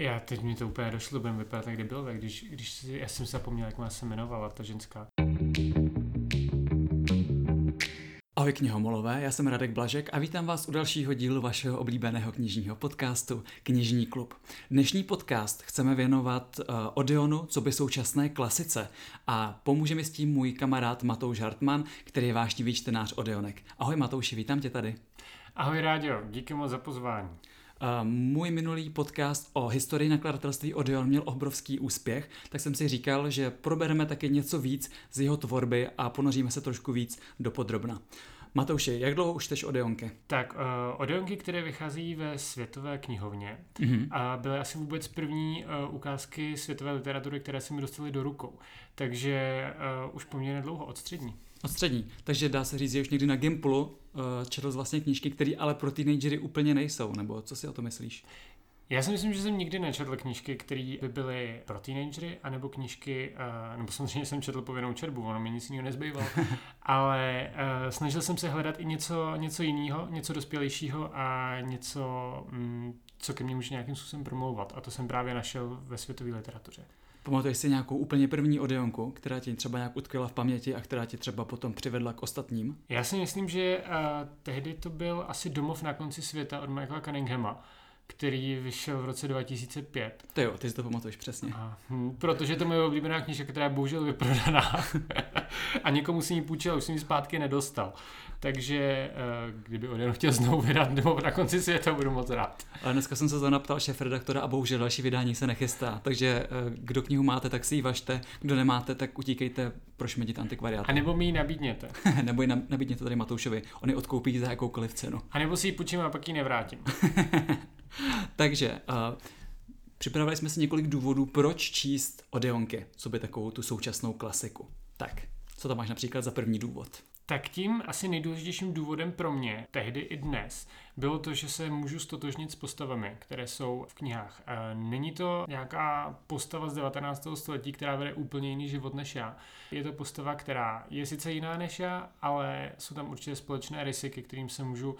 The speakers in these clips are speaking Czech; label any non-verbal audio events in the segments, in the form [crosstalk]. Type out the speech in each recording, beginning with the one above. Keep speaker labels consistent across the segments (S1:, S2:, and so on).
S1: Já teď mi to úplně došlo, budeme vypadat jak debilové, když, když já jsem se zapomněl, jak má se jmenovala ta ženská.
S2: Ahoj knihomolové, já jsem Radek Blažek a vítám vás u dalšího dílu vašeho oblíbeného knižního podcastu Knižní klub. Dnešní podcast chceme věnovat uh, Odeonu, co by současné klasice a pomůže mi s tím můj kamarád Matouš Hartmann, který je vášnivý čtenář Odeonek. Ahoj Matouši, vítám tě tady.
S1: Ahoj Ráďo, díky moc za pozvání.
S2: Můj minulý podcast o historii nakladatelství Odeon měl obrovský úspěch, tak jsem si říkal, že probereme taky něco víc z jeho tvorby a ponoříme se trošku víc do podrobna. Matouši, jak dlouho už čteš Odeonky?
S1: Tak, uh, Odeonky, které vychází ve světové knihovně, mm-hmm. a byly asi vůbec první uh, ukázky světové literatury, které se mi dostaly do rukou. Takže uh, už poměrně dlouho od střední.
S2: Od střední. Takže dá se říct, že už někdy na Gimplu uh, četl vlastně knížky, které ale pro teenagery úplně nejsou, nebo co si o to myslíš?
S1: Já si myslím, že jsem nikdy nečetl knížky, které by byly pro teenagery, anebo knížky, uh, nebo samozřejmě jsem četl povinnou čerbu, ono mi nic jiného nezbývalo, [laughs] ale uh, snažil jsem se hledat i něco, něco jiného, něco dospělejšího a něco, um, co ke mně může nějakým způsobem promlouvat. A to jsem právě našel ve světové literatuře.
S2: Pamatuješ si nějakou úplně první odeonku, která ti třeba nějak utkvěla v paměti a která ti třeba potom přivedla k ostatním?
S1: Já si myslím, že uh, tehdy to byl asi Domov na konci světa od Michaela Cunninghama který vyšel v roce 2005.
S2: To jo, ty si to pamatuješ přesně. A,
S1: hm, protože to je moje oblíbená knižka, která je bohužel vyprodaná [laughs] a někomu si ji půjčil, už si ji zpátky nedostal. Takže eh, kdyby on chtěl znovu vydat nebo na konci světa, budu moc rád.
S2: Ale dneska jsem se to naptal šéf-redaktora a bohužel další vydání se nechystá. Takže eh, kdo knihu máte, tak si ji važte, kdo nemáte, tak utíkejte prošmedit antikvariát.
S1: A nebo mi ji nabídněte. [laughs]
S2: nebo ji nabídněte tady Matoušovi, on ji odkoupí za jakoukoliv cenu.
S1: A nebo si ji půjčím a pak ji nevrátím. [laughs] [laughs]
S2: Takže uh, připravili jsme si několik důvodů, proč číst Odeonky, co by takovou tu současnou klasiku. Tak, co tam máš například za první důvod?
S1: Tak tím asi nejdůležitějším důvodem pro mě, tehdy i dnes, bylo to, že se můžu stotožnit s postavami, které jsou v knihách. Není to nějaká postava z 19. století, která vede úplně jiný život než já. Je to postava, která je sice jiná než já, ale jsou tam určitě společné rysy, ke kterým se můžu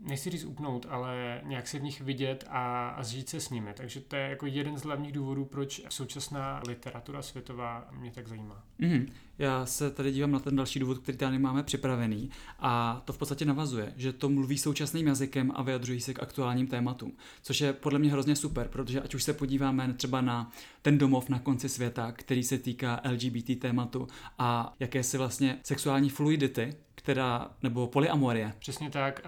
S1: nechci říct upnout, ale nějak se v nich vidět a, a zžít se s nimi. Takže to je jako jeden z hlavních důvodů, proč současná literatura světová mě tak zajímá.
S2: Mm-hmm. Já se tady dívám na ten další důvod, který tady máme připravený a to v podstatě navazuje, že to mluví současným jazykem a vyjadřují se k aktuálním tématům, což je podle mě hrozně super, protože ať už se podíváme třeba na ten domov na konci světa, který se týká LGBT tématu a jakési vlastně sexuální fluidity, která, nebo polyamorie.
S1: Přesně tak,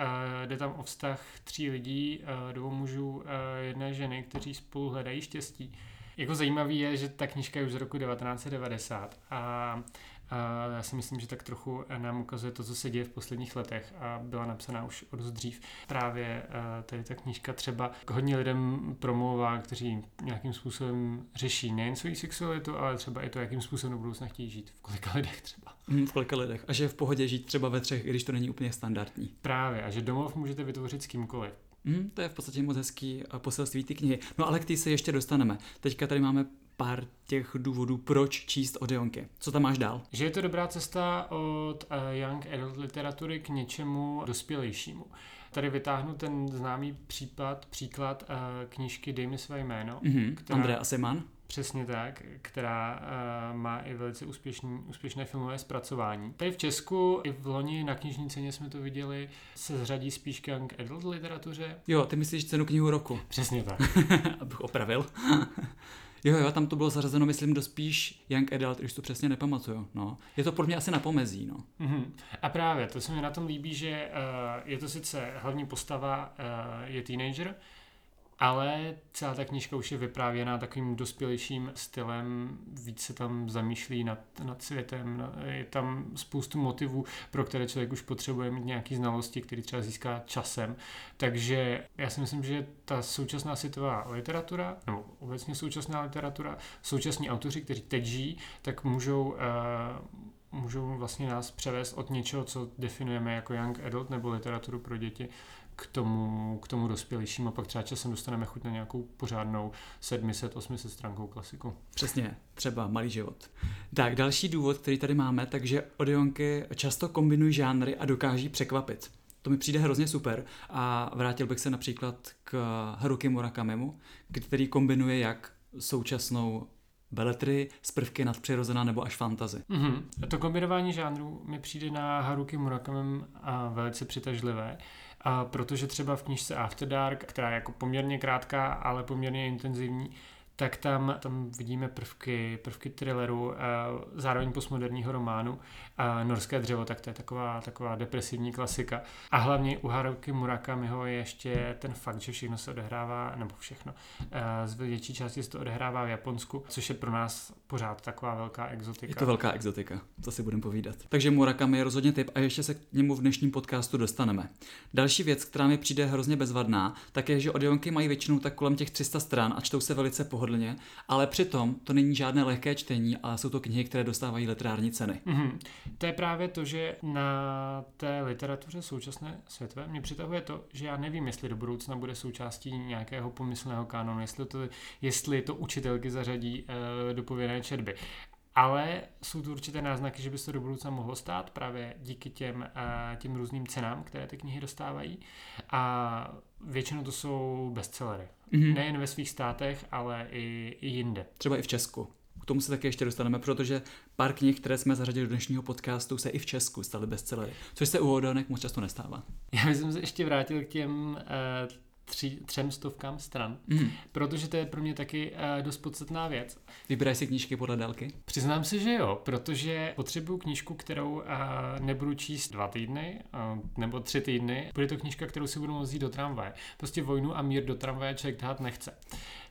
S1: jde tam o vztah tří lidí, dvou mužů, jedné ženy, kteří spolu hledají štěstí. Jako zajímavý je, že ta knižka je už z roku 1990 a a já si myslím, že tak trochu nám ukazuje to, co se děje v posledních letech a byla napsaná už od dřív. Právě tady ta knížka třeba hodně lidem promlouvá, kteří nějakým způsobem řeší nejen svou sexualitu, ale třeba i to, jakým způsobem do budoucna chtějí žít. V kolika lidech třeba.
S2: Hmm, v kolika lidech. A že je v pohodě žít třeba ve třech, i když to není úplně standardní.
S1: Právě. A že domov můžete vytvořit s kýmkoliv.
S2: Hmm, to je v podstatě moc hezký poselství ty knihy. No ale k té se ještě dostaneme. Teďka tady máme pár těch důvodů, proč číst Odeonky. Co tam máš dál?
S1: Že je to dobrá cesta od uh, young adult literatury k něčemu dospělejšímu. Tady vytáhnu ten známý případ, příklad uh, knížky Dej mi své jméno.
S2: Mm-hmm. Která... Andrea Seman.
S1: Přesně tak, která uh, má i velice úspěšný, úspěšné filmové zpracování. Tady v Česku i v loni na knižní ceně jsme to viděli, se zřadí spíš k young adult literatuře.
S2: Jo, ty myslíš cenu knihu roku.
S1: Přesně tak. [laughs]
S2: Abych opravil. Jo, jo, tam to bylo zařazeno, myslím, do spíš young adult, když to přesně nepamatuju. No. Je to pro mě asi na pomezí. No.
S1: Mm-hmm. A právě, to se mi na tom líbí, že uh, je to sice hlavní postava, uh, je teenager, ale celá ta knižka už je vyprávěná takovým dospělejším stylem, víc se tam zamýšlí nad, nad světem, je tam spoustu motivů, pro které člověk už potřebuje mít nějaké znalosti, které třeba získá časem. Takže já si myslím, že ta současná světová literatura, nebo obecně současná literatura, současní autoři, kteří teď žijí, tak můžou uh, můžou vlastně nás převést od něčeho, co definujeme jako young adult nebo literaturu pro děti, k tomu, k tomu dospělejšímu a pak třeba časem dostaneme chuť na nějakou pořádnou 700-800 stránkou klasiku.
S2: Přesně, třeba malý život. Tak, další důvod, který tady máme, takže Odeonky často kombinují žánry a dokáží překvapit. To mi přijde hrozně super a vrátil bych se například k Haruki Murakamemu, který kombinuje jak současnou beletry z prvky nadpřirozená nebo až fantazy.
S1: Mm-hmm. To kombinování žánrů mi přijde na Haruki Murakamem a velice přitažlivé, a protože třeba v knižce After Dark, která je jako poměrně krátká, ale poměrně intenzivní, tak tam, tam vidíme prvky, prvky thrilleru, zároveň postmoderního románu a Norské dřevo, tak to je taková, taková depresivní klasika. A hlavně u Haruki Murakamiho je ještě ten fakt, že všechno se odehrává, nebo všechno, z větší části se to odehrává v Japonsku, což je pro nás pořád taková velká exotika.
S2: Je to velká exotika, to si budeme povídat. Takže Murakami je rozhodně typ a ještě se k němu v dnešním podcastu dostaneme. Další věc, která mi přijde hrozně bezvadná, tak je, že odjonky mají většinou tak kolem těch 300 stran a čtou se velice pohodlně, ale přitom to není žádné lehké čtení, ale jsou to knihy, které dostávají literární ceny.
S1: Mm-hmm. To je právě to, že na té literatuře současné světové mě přitahuje to, že já nevím, jestli do budoucna bude součástí nějakého pomyslného kanonu, jestli to, jestli to učitelky zařadí uh, do pověrné četby. Ale jsou tu určité náznaky, že by se to do budoucna mohlo stát právě díky těm, uh, těm různým cenám, které ty knihy dostávají. A většinou to jsou bestsellery. Mm-hmm. Nejen ve svých státech, ale i, i jinde.
S2: Třeba i v Česku tomu se také ještě dostaneme, protože pár knih, které jsme zařadili do dnešního podcastu, se i v Česku staly bestsellery, což se u Odonek moc často nestává.
S1: Já bych se ještě vrátil k těm uh, tři, třem stovkám stran, mm. protože to je pro mě taky uh, dost podstatná věc.
S2: Vyberaj si knížky podle délky?
S1: Přiznám se, že jo, protože potřebuju knížku, kterou uh, nebudu číst dva týdny uh, nebo tři týdny. Bude to knížka, kterou si budu moct do tramvaje. Prostě vojnu a mír do tramvaje člověk dát nechce.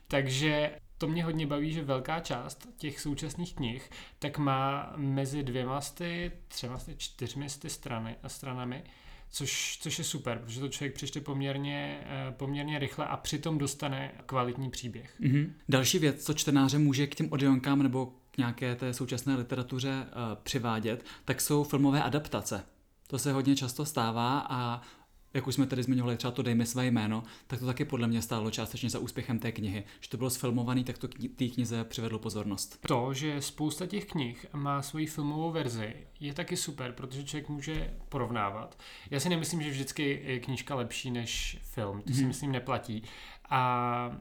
S1: Takže to mě hodně baví, že velká část těch současných knih tak má mezi dvěma sty, třema sty, čtyřmi sty strany, stranami, což, což je super, protože to člověk přečte poměrně, eh, poměrně rychle a přitom dostane kvalitní příběh.
S2: Mm-hmm. Další věc, co čtenáře může k těm odionkám nebo k nějaké té současné literatuře uh, přivádět, tak jsou filmové adaptace. To se hodně často stává a jak už jsme tady zmiňovali, třeba to Dejme své jméno, tak to taky podle mě stálo částečně za úspěchem té knihy. Že to bylo sfilmovaný, tak to té knize přivedlo pozornost.
S1: To, že spousta těch knih má svoji filmovou verzi, je taky super, protože člověk může porovnávat. Já si nemyslím, že vždycky je knížka lepší než film, to si hmm. myslím neplatí. A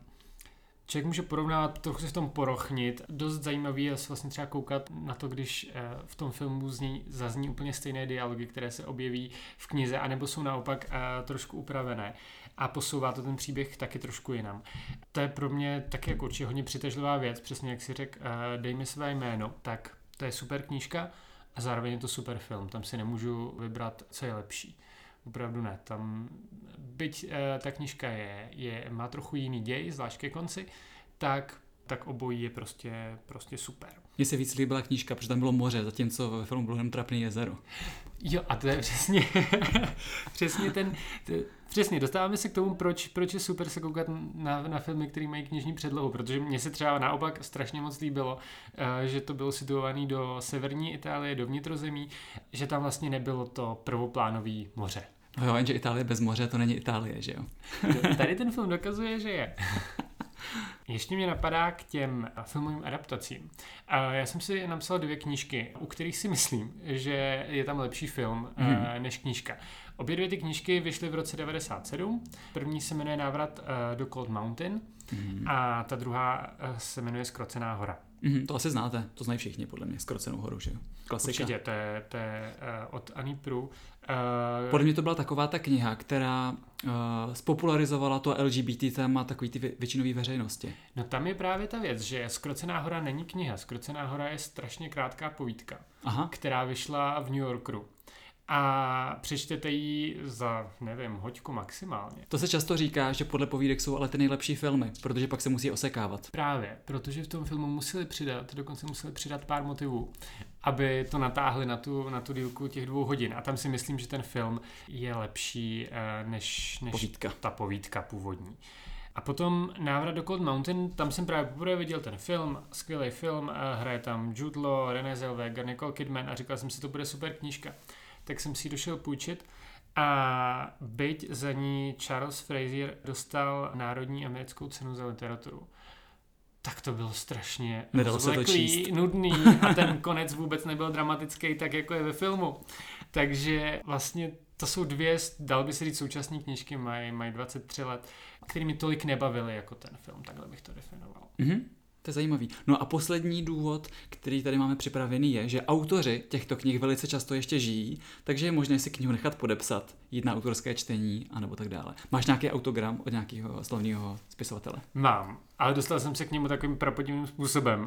S1: člověk může porovnávat, trochu se v tom porochnit. Dost zajímavý je vlastně třeba koukat na to, když eh, v tom filmu zní, zazní úplně stejné dialogy, které se objeví v knize, anebo jsou naopak eh, trošku upravené a posouvá to ten příběh taky trošku jinam. To je pro mě taky jako určitě hodně přitažlivá věc, přesně jak si řekl, eh, dej mi své jméno, tak to je super knížka a zároveň je to super film, tam si nemůžu vybrat, co je lepší. Opravdu ne. Tam, byť e, ta knižka je, je, má trochu jiný děj, zvlášť ke konci, tak, tak obojí je prostě, prostě super.
S2: Mně se víc líbila knížka, protože tam bylo moře, zatímco ve filmu bylo jenom trapný jezero.
S1: Jo, a to je přesně, [laughs] přesně ten, to, přesně, dostáváme se k tomu, proč, proč je super se koukat na, na filmy, které mají knižní předlohu, protože mně se třeba naopak strašně moc líbilo, uh, že to bylo situované do severní Itálie, do vnitrozemí, že tam vlastně nebylo to prvoplánové moře.
S2: Jo, jenže Itálie bez moře to není Itálie, že jo? [laughs]
S1: Tady ten film dokazuje, že je. [laughs] Ještě mě napadá k těm filmovým adaptacím. Já jsem si napsal dvě knížky, u kterých si myslím, že je tam lepší film mm. než knížka. Obě dvě ty knížky vyšly v roce 97. První se jmenuje Návrat eh, do Cold Mountain mm. a ta druhá eh, se jmenuje Skrocená hora.
S2: Mm, to asi znáte, to znají všichni podle mě, Skrocenou horu, že jo?
S1: Klasika. Určitě, to je, to je uh, od Annie Pru. Uh,
S2: podle mě to byla taková ta kniha, která uh, spopularizovala to LGBT téma takový ty většinový veřejnosti.
S1: No tam je právě ta věc, že Skrocená hora není kniha, Skrocená hora je strašně krátká povídka, Aha. která vyšla v New Yorku a přečtete ji za, nevím, hoďku maximálně.
S2: To se často říká, že podle povídek jsou ale ty nejlepší filmy, protože pak se musí osekávat.
S1: Právě, protože v tom filmu museli přidat, dokonce museli přidat pár motivů, aby to natáhli na tu, na tu dílku těch dvou hodin. A tam si myslím, že ten film je lepší eh, než, než
S2: povídka.
S1: ta povídka původní. A potom návrat do Cold Mountain, tam jsem právě poprvé viděl ten film, skvělý film, eh, hraje tam Jude Law, René Zellweger, Nicole Kidman a říkal jsem si, to bude super knížka tak jsem si ji došel půjčit a byť za ní Charles Frazier dostal Národní americkou cenu za literaturu, tak to bylo strašně rozvleklý, [laughs] nudný a ten konec vůbec nebyl dramatický tak, jako je ve filmu. Takže vlastně to jsou dvě, dal by se říct, současné knížky, mají, mají 23 let, který mi tolik nebavily jako ten film, takhle bych to definoval.
S2: Mm-hmm. To je zajímavý. No a poslední důvod, který tady máme připravený, je, že autoři těchto knih velice často ještě žijí, takže je možné si knihu nechat podepsat, jít na autorské čtení, anebo tak dále. Máš nějaký autogram od nějakého slavného spisovatele?
S1: Mám, ale dostal jsem se k němu takovým prapodivným způsobem.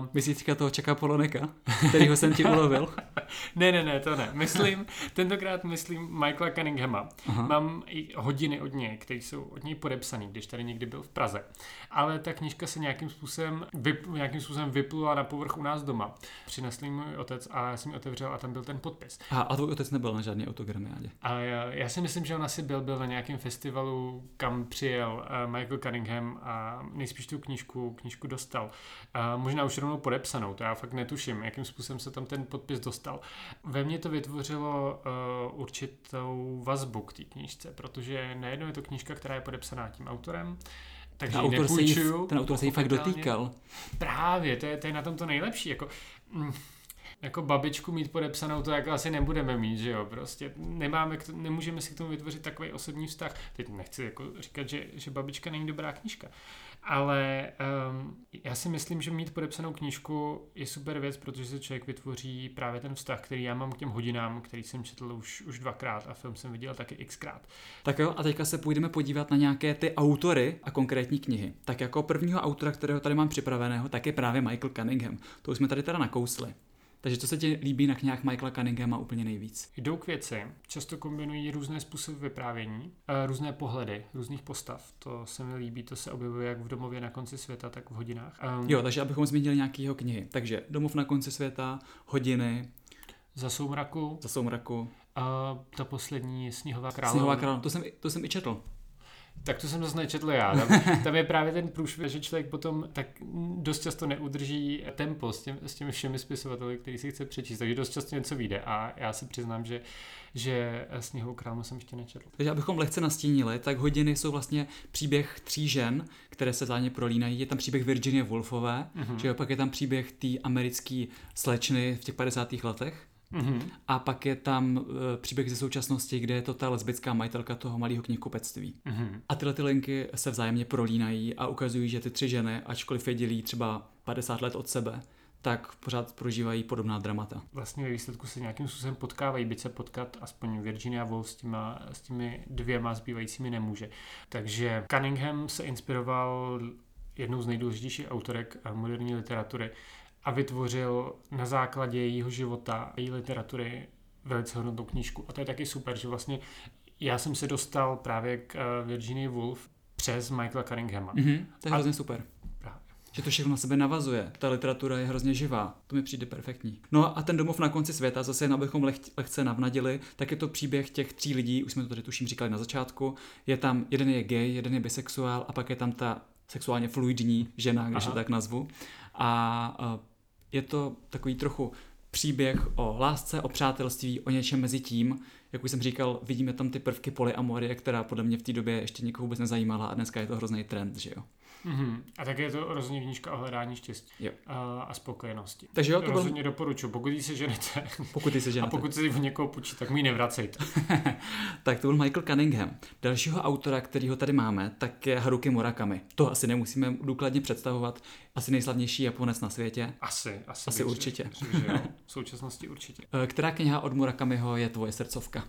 S1: Uh...
S2: Myslíš toho čeká Poloneka, kterýho jsem ti ulovil? [laughs]
S1: ne, ne, ne, to ne. Myslím, tentokrát myslím Michaela Cunninghama. Aha. Mám i hodiny od něj, které jsou od něj podepsané, když tady někdy byl v Praze. Ale ta knižka se nějakým způsobem, vyp, nějakým způsobem vyplula na povrch u nás doma. Přinesl můj otec a já jsem ji otevřel a tam byl ten podpis.
S2: Aha, a tvůj otec nebyl na žádný autogramiádě?
S1: A já, já, si myslím, že on asi byl, byl na nějakém festivalu, kam přijel uh, Michael Cunningham a nejspíš tu knížku, knížku dostal. A možná už rovnou podepsanou, to já fakt netuším, jakým způsobem se tam ten podpis dostal. Ve mně to vytvořilo uh, určitou vazbu k té knížce, protože nejednou je to knížka, která je podepsaná tím autorem, takže ten autor, se jí,
S2: ten autor se jí fakt dotýkal.
S1: Právě, to je, to je na tom to nejlepší. Jako, mm, jako babičku mít podepsanou, to jako asi nebudeme mít, že jo, prostě nemáme, nemůžeme si k tomu vytvořit takový osobní vztah. Teď nechci jako říkat, že, že babička není dobrá knížka, ale um, já si myslím, že mít podepsanou knížku je super věc, protože se člověk vytvoří právě ten vztah, který já mám k těm hodinám, který jsem četl už, už dvakrát a film jsem viděl taky xkrát.
S2: Tak jo, a teďka se půjdeme podívat na nějaké ty autory a konkrétní knihy. Tak jako prvního autora, kterého tady mám připraveného, tak je právě Michael Cunningham. To už jsme tady teda nakousli. Takže co se ti líbí na knihách Michaela Cunninghama úplně nejvíc?
S1: Jdou k věci, často kombinují různé způsoby vyprávění, různé pohledy různých postav. To se mi líbí, to se objevuje jak v domově na konci světa, tak v hodinách.
S2: Um, jo, takže abychom zmínili nějaký jeho knihy. Takže Domov na konci světa, hodiny.
S1: Za soumraku.
S2: Za soumraku.
S1: A ta poslední Sněhová královna.
S2: Sněhová královna, to jsem, to jsem i četl.
S1: Tak to jsem zase nečetl já. Tam, [laughs] tam je právě ten průšvih, že člověk potom tak dost často neudrží tempo s, těm, s těmi všemi spisovateli, který si chce přečíst. Takže dost často něco vyjde a já si přiznám, že, že Sněhovou královnu jsem ještě nečetl.
S2: Takže abychom lehce nastínili, tak hodiny jsou vlastně příběh tří žen, které se zájemně prolínají. Je tam příběh Virginie Woolfové, mm-hmm. že pak je tam příběh té americké slečny v těch 50. letech Mm-hmm. A pak je tam uh, příběh ze současnosti, kde je to ta lesbická majitelka toho malého knihkupectví. Mm-hmm. A tyhle ty linky se vzájemně prolínají a ukazují, že ty tři ženy, ačkoliv je dělí třeba 50 let od sebe, tak pořád prožívají podobná dramata.
S1: Vlastně ve výsledku se nějakým způsobem potkávají, byť se potkat aspoň Virginia Woolf s, těma, s těmi dvěma zbývajícími nemůže. Takže Cunningham se inspiroval jednou z nejdůležitějších autorek moderní literatury, a vytvořil na základě jejího života a její literatury velice hodnotou knížku. A to je taky super, že vlastně já jsem se dostal právě k uh, Virginie Woolf přes Michaela Cunninghama.
S2: Mm-hmm, to je a hrozně super. Právě. Že to všechno na sebe navazuje. Ta literatura je hrozně živá. To mi přijde perfektní. No a ten domov na konci světa, zase jen abychom leh, lehce navnadili, tak je to příběh těch tří lidí, už jsme to tady tuším říkali na začátku. Je tam, jeden je gay, jeden je bisexuál a pak je tam ta sexuálně fluidní žena, když Aha. to tak nazvu. A, a je to takový trochu příběh o lásce, o přátelství, o něčem mezi tím. Jak už jsem říkal, vidíme tam ty prvky polyamorie, která podle mě v té době ještě nikoho vůbec nezajímala a dneska je to hrozný trend, že jo.
S1: Mm-hmm. A také je to rozhodně knížka o hledání štěstí
S2: jo.
S1: a, a spokojenosti.
S2: Takže jo,
S1: to rozhodně byl... doporučuji, pokud ji se ženete.
S2: Pokud ji se ženete.
S1: A pokud se v někoho půjčí, tak mi ji nevracejte. [laughs]
S2: tak to byl Michael Cunningham. Dalšího autora, kterýho tady máme, tak je Haruki Murakami. To asi nemusíme důkladně představovat. Asi nejslavnější Japonec na světě.
S1: Asi, asi,
S2: asi určitě.
S1: Řek, že jo. V současnosti určitě. [laughs]
S2: Eh, která kniha od Murakamiho je tvoje srdcovka?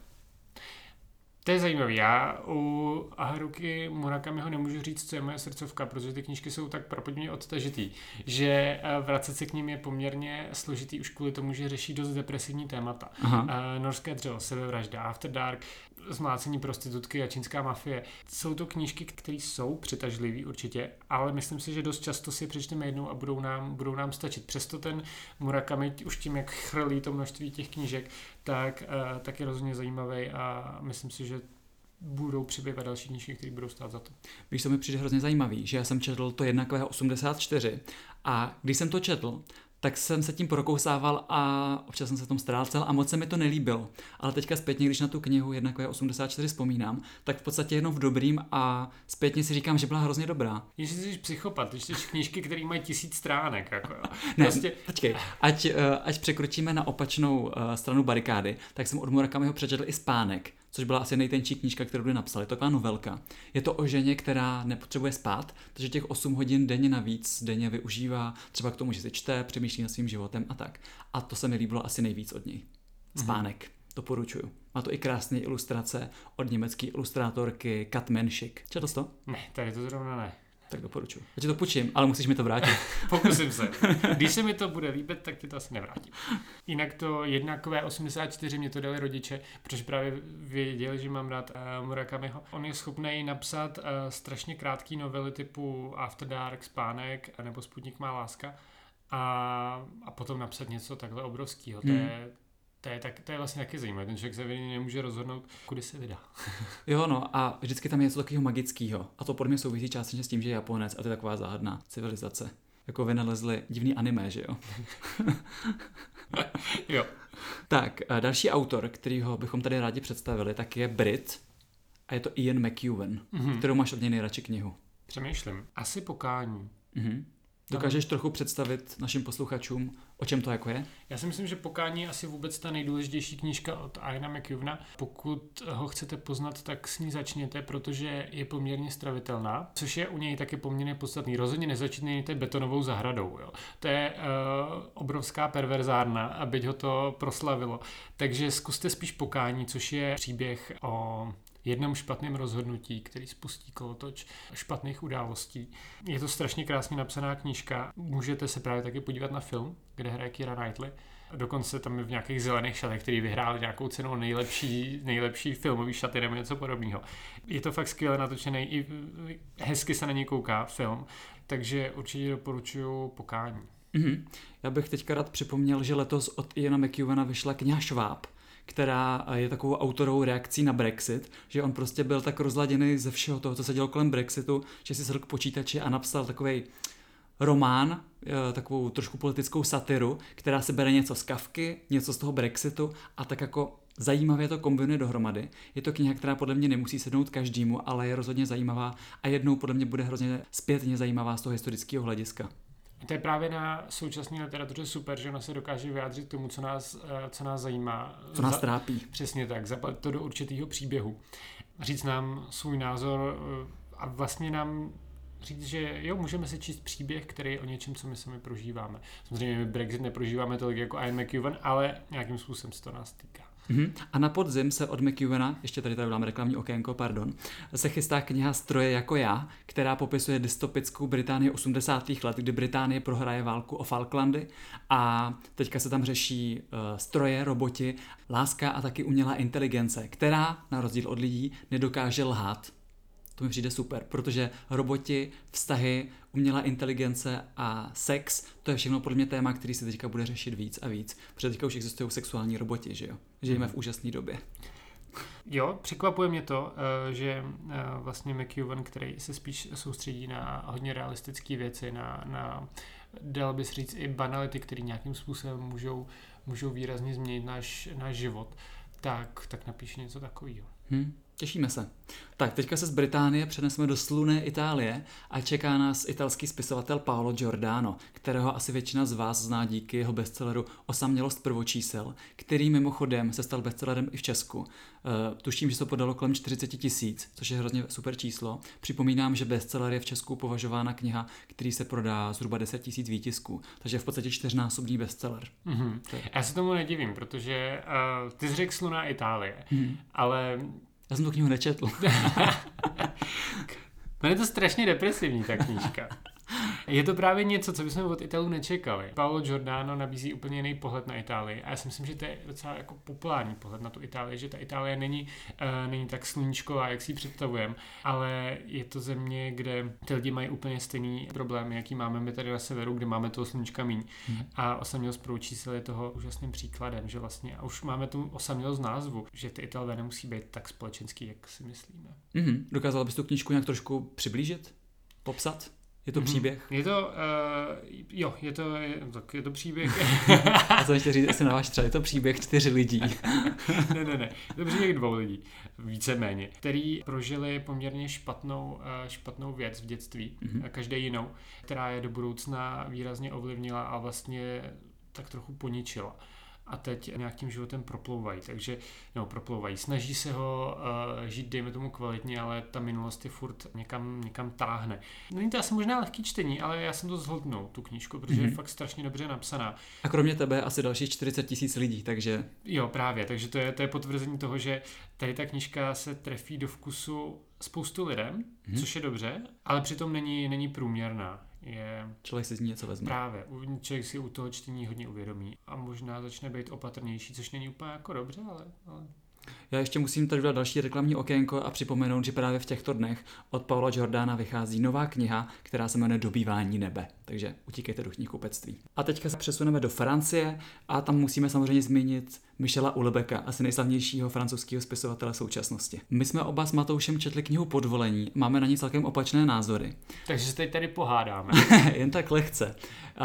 S1: To je zajímavé. Já u Haruki Murakamiho nemůžu říct, co je moje srdcovka, protože ty knížky jsou tak propodně odtažitý, že eh, vracet se k ním je poměrně složitý už kvůli tomu, že řeší dost depresivní témata. Aha. Uh, Norské dřevo, sebevražda, After Dark, zmlácení prostitutky a čínská mafie. Jsou to knížky, které jsou přitažlivé určitě, ale myslím si, že dost často si je přečteme jednou a budou nám, budou nám stačit. Přesto ten Murakami už tím, jak chrlí to množství těch knížek, tak, uh, tak je rozhodně zajímavý a myslím si, že budou přibývat další knížky, které budou stát za to.
S2: Víš, co mi přijde hrozně zajímavý, že já jsem četl to jednakové 84 a když jsem to četl, tak jsem se tím prokousával a občas jsem se tom ztrácel a moc se mi to nelíbilo. Ale teďka zpětně, když na tu knihu jedna je 84 vzpomínám, tak v podstatě jenom v dobrým a zpětně si říkám, že byla hrozně dobrá.
S1: Když jsi psychopat, když jsi knížky, které mají tisíc stránek. Jako, jo. [laughs]
S2: ne, prostě... počkej, ať, eh, ať překročíme na opačnou uh, stranu barikády, tak jsem od Murakamiho přečetl i Spánek, což byla asi nejtenčí knížka, kterou kdy napsal. Je to taková novelka. Je to o ženě, která nepotřebuje spát, takže těch 8 hodin denně navíc denně využívá třeba k tomu, že si čte, přemýšlí nad svým životem a tak. A to se mi líbilo asi nejvíc od něj. Spánek. Mm-hmm. Doporučuju. Má to i krásné ilustrace od německé ilustrátorky Kat Menschik. Četl jsi to?
S1: Ne, tady to zrovna ne.
S2: Tak doporučuji. Já ti to počím, ale musíš mi to vrátit. [laughs]
S1: Pokusím se. Když se mi to bude líbit, tak ti to asi nevrátím. Jinak to jednakové 84 mě to dali rodiče, protože právě věděli, že mám rád uh, Murakamiho. On je schopný napsat uh, strašně krátké novely typu After Dark, Spánek nebo Sputnik má láska a, a potom napsat něco takhle obrovského. Hmm. To je to je, tak, to je vlastně taky zajímavé. Ten člověk se nemůže rozhodnout, kudy se vydá. [laughs]
S2: jo, no a vždycky tam je něco takového magického. A to podle mě souvisí částečně s tím, že je Japonec a to je taková záhadná civilizace. Jako vynalezli divný anime, že jo? [laughs]
S1: jo.
S2: Tak, další autor, kterýho bychom tady rádi představili, tak je Brit a je to Ian McEwan, mm-hmm. kterou máš od něj nejradši knihu.
S1: Přemýšlím. Asi pokání.
S2: Mm-hmm. Dokážeš trochu představit našim posluchačům, o čem to jako je?
S1: Já si myslím, že Pokání je asi vůbec ta nejdůležitější knížka od Aina McEwana. Pokud ho chcete poznat, tak s ní začněte, protože je poměrně stravitelná, což je u něj taky poměrně podstatný. Rozhodně nezačínejte betonovou zahradou. Jo. To je uh, obrovská perverzárna, aby ho to proslavilo. Takže zkuste spíš Pokání, což je příběh o jednom špatném rozhodnutí, který spustí kolotoč špatných událostí. Je to strašně krásně napsaná knížka. Můžete se právě taky podívat na film, kde hraje Kira Knightley. Dokonce tam je v nějakých zelených šatech, který vyhrál nějakou cenu nejlepší, nejlepší filmový šaty nebo něco podobného. Je to fakt skvěle natočený, i hezky se na něj kouká film, takže určitě doporučuji pokání.
S2: Mm-hmm. Já bych teďka rád připomněl, že letos od Iana McEwana vyšla kniha Šváb, která je takovou autorovou reakcí na Brexit, že on prostě byl tak rozladěný ze všeho toho, co se dělo kolem Brexitu, že si sedl k počítači a napsal takový román, eh, takovou trošku politickou satiru, která se bere něco z Kavky, něco z toho Brexitu a tak jako zajímavě to kombinuje dohromady. Je to kniha, která podle mě nemusí sednout každému, ale je rozhodně zajímavá a jednou podle mě bude hrozně zpětně zajímavá z toho historického hlediska.
S1: To je právě na současné literatuře super, že ona se dokáže vyjádřit tomu, co nás, eh, co nás zajímá.
S2: Co nás trápí.
S1: Přesně tak, zapadat to do určitého příběhu. Říct nám svůj názor eh, a vlastně nám říct, že jo, můžeme si číst příběh, který je o něčem, co my sami prožíváme. Samozřejmě my Brexit neprožíváme tolik jako Ian McEwan, ale nějakým způsobem se to nás týká.
S2: Mm-hmm. A na podzim se od McEwana, ještě tady tady dáme reklamní okénko, pardon, se chystá kniha Stroje jako já, která popisuje dystopickou Británii 80. let, kdy Británie prohraje válku o Falklandy a teďka se tam řeší uh, stroje, roboti, láska a taky umělá inteligence, která na rozdíl od lidí nedokáže lhát. To mi přijde super, protože roboti, vztahy, umělá inteligence a sex, to je všechno podle mě téma, který se teďka bude řešit víc a víc, protože teďka už existují sexuální roboti, že jo? Žijeme v úžasné době.
S1: Jo, překvapuje mě to, eh, že eh, vlastně McEwan, který se spíš soustředí na hodně realistické věci, na, na dal bys říct i banality, které nějakým způsobem můžou, můžou výrazně změnit náš, náš život, tak, tak napíše něco takového.
S2: Hmm. Těšíme se. Tak, teďka se z Británie přeneseme do sluné Itálie a čeká nás italský spisovatel Paolo Giordano, kterého asi většina z vás zná díky jeho bestselleru Osamělost prvočísel, který mimochodem se stal bestsellerem i v Česku. Uh, tuším, že se podalo kolem 40 tisíc, což je hrozně super číslo. Připomínám, že bestseller je v Česku považována kniha, který se prodá zhruba 10 tisíc výtisků, takže v podstatě čtyřnásobný bestseller.
S1: Mm-hmm. Já se tomu nedivím, protože uh, ty jsi řekl sluná Itálie, mm-hmm. ale
S2: já jsem tu knihu nečetl. [laughs]
S1: No je to strašně depresivní, ta knížka. Je to právě něco, co bychom od Italů nečekali. Paolo Giordano nabízí úplně jiný pohled na Itálii a já si myslím, že to je docela jako populární pohled na tu Itálii, že ta Itálie není, uh, není tak sluníčková, jak si ji představujeme, ale je to země, kde ty lidi mají úplně stejný problémy, jaký máme my tady na severu, kde máme toho sluníčka míň. Hmm. A osamělost pro čísel je toho úžasným příkladem, že vlastně a už máme tu osamělost názvu, že ty Italové nemusí být tak společenský, jak si myslíme.
S2: Mm-hmm. Dokázal bys tu knížku nějak trošku přiblížit? Popsat? Je to příběh?
S1: Je to, uh, jo, je to, je, tak je to příběh. [laughs]
S2: A co ještě říct, jestli na váš třeba, je to příběh čtyř lidí. [laughs]
S1: ne, ne, ne, je to příběh dvou lidí, víceméně, který prožili poměrně špatnou, uh, špatnou věc v dětství, mm-hmm. každý jinou, která je do budoucna výrazně ovlivnila a vlastně tak trochu poničila a teď nějakým životem proplouvají, takže, nebo proplouvají, snaží se ho uh, žít, dejme tomu kvalitně, ale ta minulost je furt někam, někam táhne. Není to asi možná lehký čtení, ale já jsem to zhodnul, tu knížku, protože mm-hmm. je mhm. fakt strašně dobře napsaná.
S2: A kromě tebe asi další 40 tisíc lidí, takže...
S1: Jo, právě, takže to je, to je potvrzení toho, že tady ta knížka se trefí do vkusu spoustu lidem, mm-hmm. což je dobře, ale přitom není, není průměrná je...
S2: Člověk si z ní něco vezme.
S1: Právě, člověk si u toho čtení hodně uvědomí a možná začne být opatrnější, což není úplně jako dobře, ale, ale
S2: já ještě musím tady dát další reklamní okénko a připomenout, že právě v těchto dnech od Paula Jordana vychází nová kniha, která se jmenuje Dobývání nebe. Takže utíkejte do knihkupectví. A teďka se přesuneme do Francie a tam musíme samozřejmě zmínit Michela Ulebeka, asi nejslavnějšího francouzského spisovatele současnosti. My jsme oba s Matoušem četli knihu Podvolení, máme na ní celkem opačné názory. [laughs]
S1: Takže se teď tady pohádáme. [laughs]
S2: Jen tak lehce.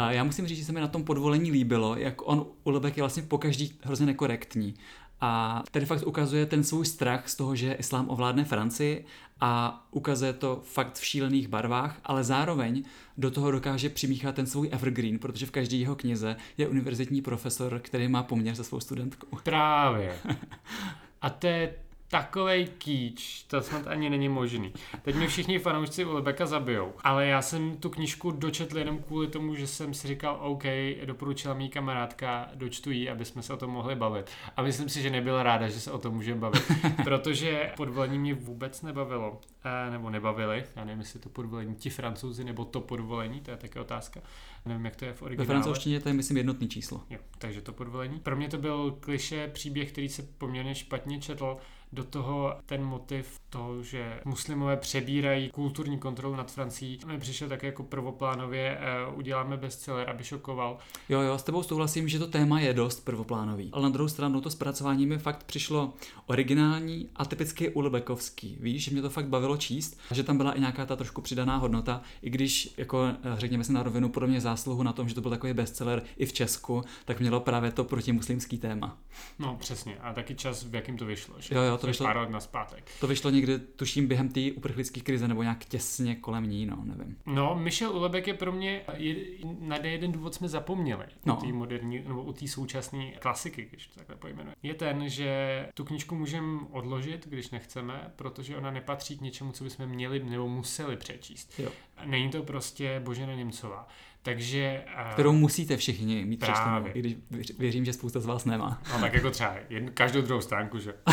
S2: Já musím říct, že se mi na tom podvolení líbilo, jak on Ulebek je vlastně pokaždý hrozně nekorektní. A tady fakt ukazuje ten svůj strach z toho, že islám ovládne Francii a ukazuje to fakt v šílených barvách, ale zároveň do toho dokáže přimíchat ten svůj evergreen, protože v každé jeho knize je univerzitní profesor, který má poměr se svou studentkou.
S1: Právě. [laughs] A to je takovej kýč, to snad ani není možný. Teď mi všichni fanoušci Ulebeka zabijou, ale já jsem tu knížku dočetl jenom kvůli tomu, že jsem si říkal, OK, doporučila mý kamarádka, dočtu jí, aby jsme se o tom mohli bavit. A myslím si, že nebyla ráda, že se o tom můžeme bavit, [laughs] protože podvolení mě vůbec nebavilo, nebo nebavili, já nevím, jestli to podvolení ti francouzi, nebo to podvolení, to je také otázka. Nevím, jak to je v originále.
S2: Ve francouzštině to je, myslím, jednotný číslo.
S1: Jo, takže to podvolení. Pro mě to byl kliše příběh, který se poměrně špatně četl do toho ten motiv toho, že muslimové přebírají kulturní kontrolu nad Francií, mi přišel tak jako prvoplánově, uh, uděláme bestseller, aby šokoval.
S2: Jo, jo, s tebou souhlasím, že to téma je dost prvoplánový. Ale na druhou stranu to zpracování mi fakt přišlo originální a typicky ulebekovský. Víš, že mě to fakt bavilo číst, že tam byla i nějaká ta trošku přidaná hodnota, i když, jako eh, řekněme si na rovinu, podobně zásluhu na tom, že to byl takový bestseller i v Česku, tak mělo právě to protimuslimský téma.
S1: No, přesně. A taky čas, v jakým to vyšlo. Že?
S2: Jo, jo, to vyšlo,
S1: pár let na zpátek.
S2: To vyšlo někdy, tuším, během té uprchlické krize nebo nějak těsně kolem ní, no, nevím.
S1: No, Michel Ulebek je pro mě, je, na jeden důvod jsme zapomněli no. u té moderní, nebo u té současné klasiky, když to takhle pojmenuje. Je ten, že tu knižku můžeme odložit, když nechceme, protože ona nepatří k něčemu, co bychom měli nebo museli přečíst. Jo. Není to prostě Božena Němcová. Takže...
S2: Uh, Kterou musíte všichni mít přečtenou, i když věřím, že spousta z vás nemá.
S1: No tak jako třeba jednu, každou druhou stránku, že? [laughs]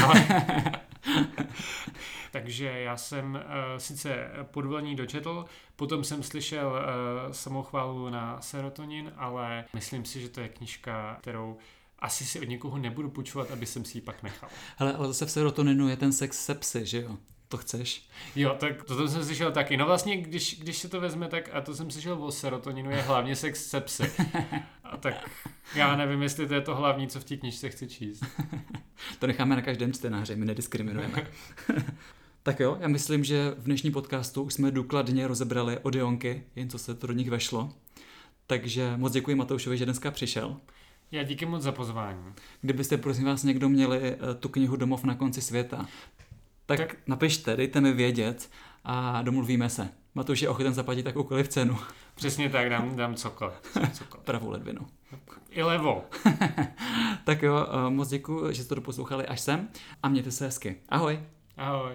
S1: [laughs] Takže já jsem uh, sice podvolení dočetl, potom jsem slyšel uh, samochválu na serotonin, ale myslím si, že to je knižka, kterou asi si od někoho nebudu půjčovat, aby jsem si ji pak nechal.
S2: Ale, ale zase v serotoninu je ten sex sepsy, že jo? To chceš.
S1: Jo, tak to, to jsem slyšel taky. No vlastně, když, když se to vezme, tak a to jsem slyšel o serotoninu, je hlavně sex sepsy. A tak já nevím, jestli to je to hlavní, co v té knižce chci číst. [laughs]
S2: to necháme na každém čtenáři, my nediskriminujeme. [laughs] tak jo, já myslím, že v dnešním podcastu už jsme důkladně rozebrali Odeonky, jen co se to do nich vešlo. Takže moc děkuji Matoušovi, že dneska přišel.
S1: Já díky moc za pozvání.
S2: Kdybyste prosím vás někdo měli eh, tu knihu Domov na konci světa, tak, tak napište, dejte mi vědět a domluvíme se. Matuš je ochoten zaplatit takovoukoliv cenu.
S1: Přesně tak, dám, dám cokoliv. cokoliv. [laughs]
S2: Pravou ledvinu.
S1: I levo. [laughs]
S2: tak jo, eh, moc děkuji, že jste to doposlouchali až sem a mějte se hezky. Ahoj.
S1: Ahoj.